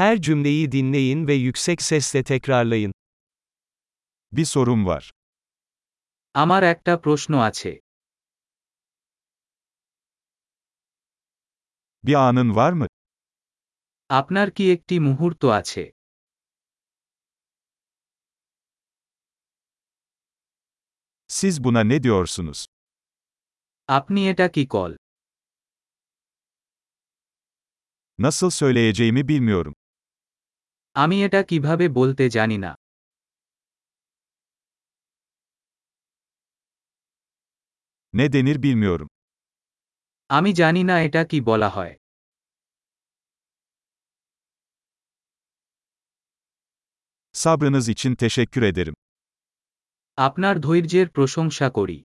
Her cümleyi dinleyin ve yüksek sesle tekrarlayın. Bir sorum var. আমার একটা প্রশ্ন আছে Bir anın var mı? আপনার কি একটি মুহূর্ত আছে Siz buna ne diyorsunuz? আপনি এটা কি কল Nasıl söyleyeceğimi bilmiyorum. আমি এটা কিভাবে বলতে জানি না Ne denir bilmiyorum. আমি জানি না এটা কি বলা হয় Sabrınız için teşekkür ederim. আপনার ধৈর্যের প্রশংসা করি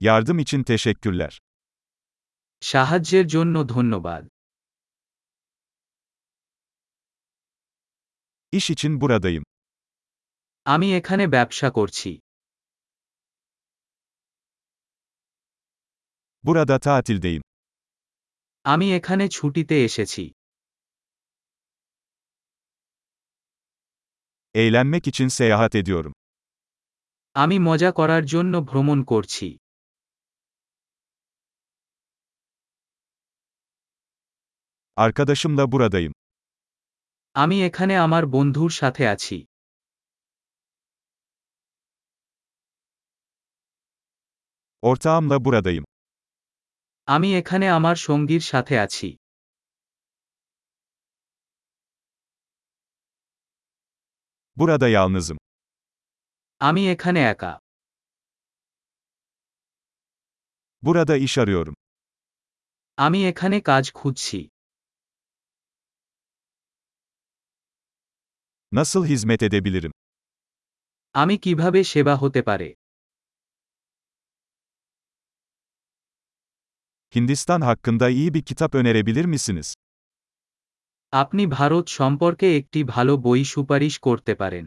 Yardım için teşekkürler. সাহায্যের জন্য ধন্যবাদ İş için buradayım. আমি এখানে ব্যবসা করছি Burada tatildeyim. আমি এখানে ছুটিতে এসেছি Eğlenmek için seyahat ediyorum. আমি মজা করার জন্য ভ্রমণ করছি Arkadaşımla buradayım. আমি এখানে আমার বন্ধুর সাথে আছি Ortağımla buradayım. আমি এখানে আমার সঙ্গীর সাথে আছি Burada yalnızım. আমি এখানে একা Burada iş arıyorum. আমি এখানে কাজ খুঁজছি Nasıl hizmet edebilirim? আমি কিভাবে সেবা হতে পারে Hindistan hakkında iyi bir kitap önerebilir misiniz? আপনি ভারত সম্পর্কে একটি ভালো বই সুপারিশ করতে পারেন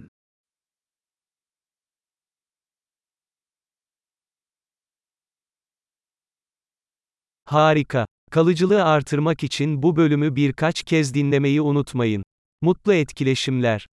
Harika. Kalıcılığı artırmak için bu bölümü birkaç kez dinlemeyi unutmayın. Mutlu etkileşimler.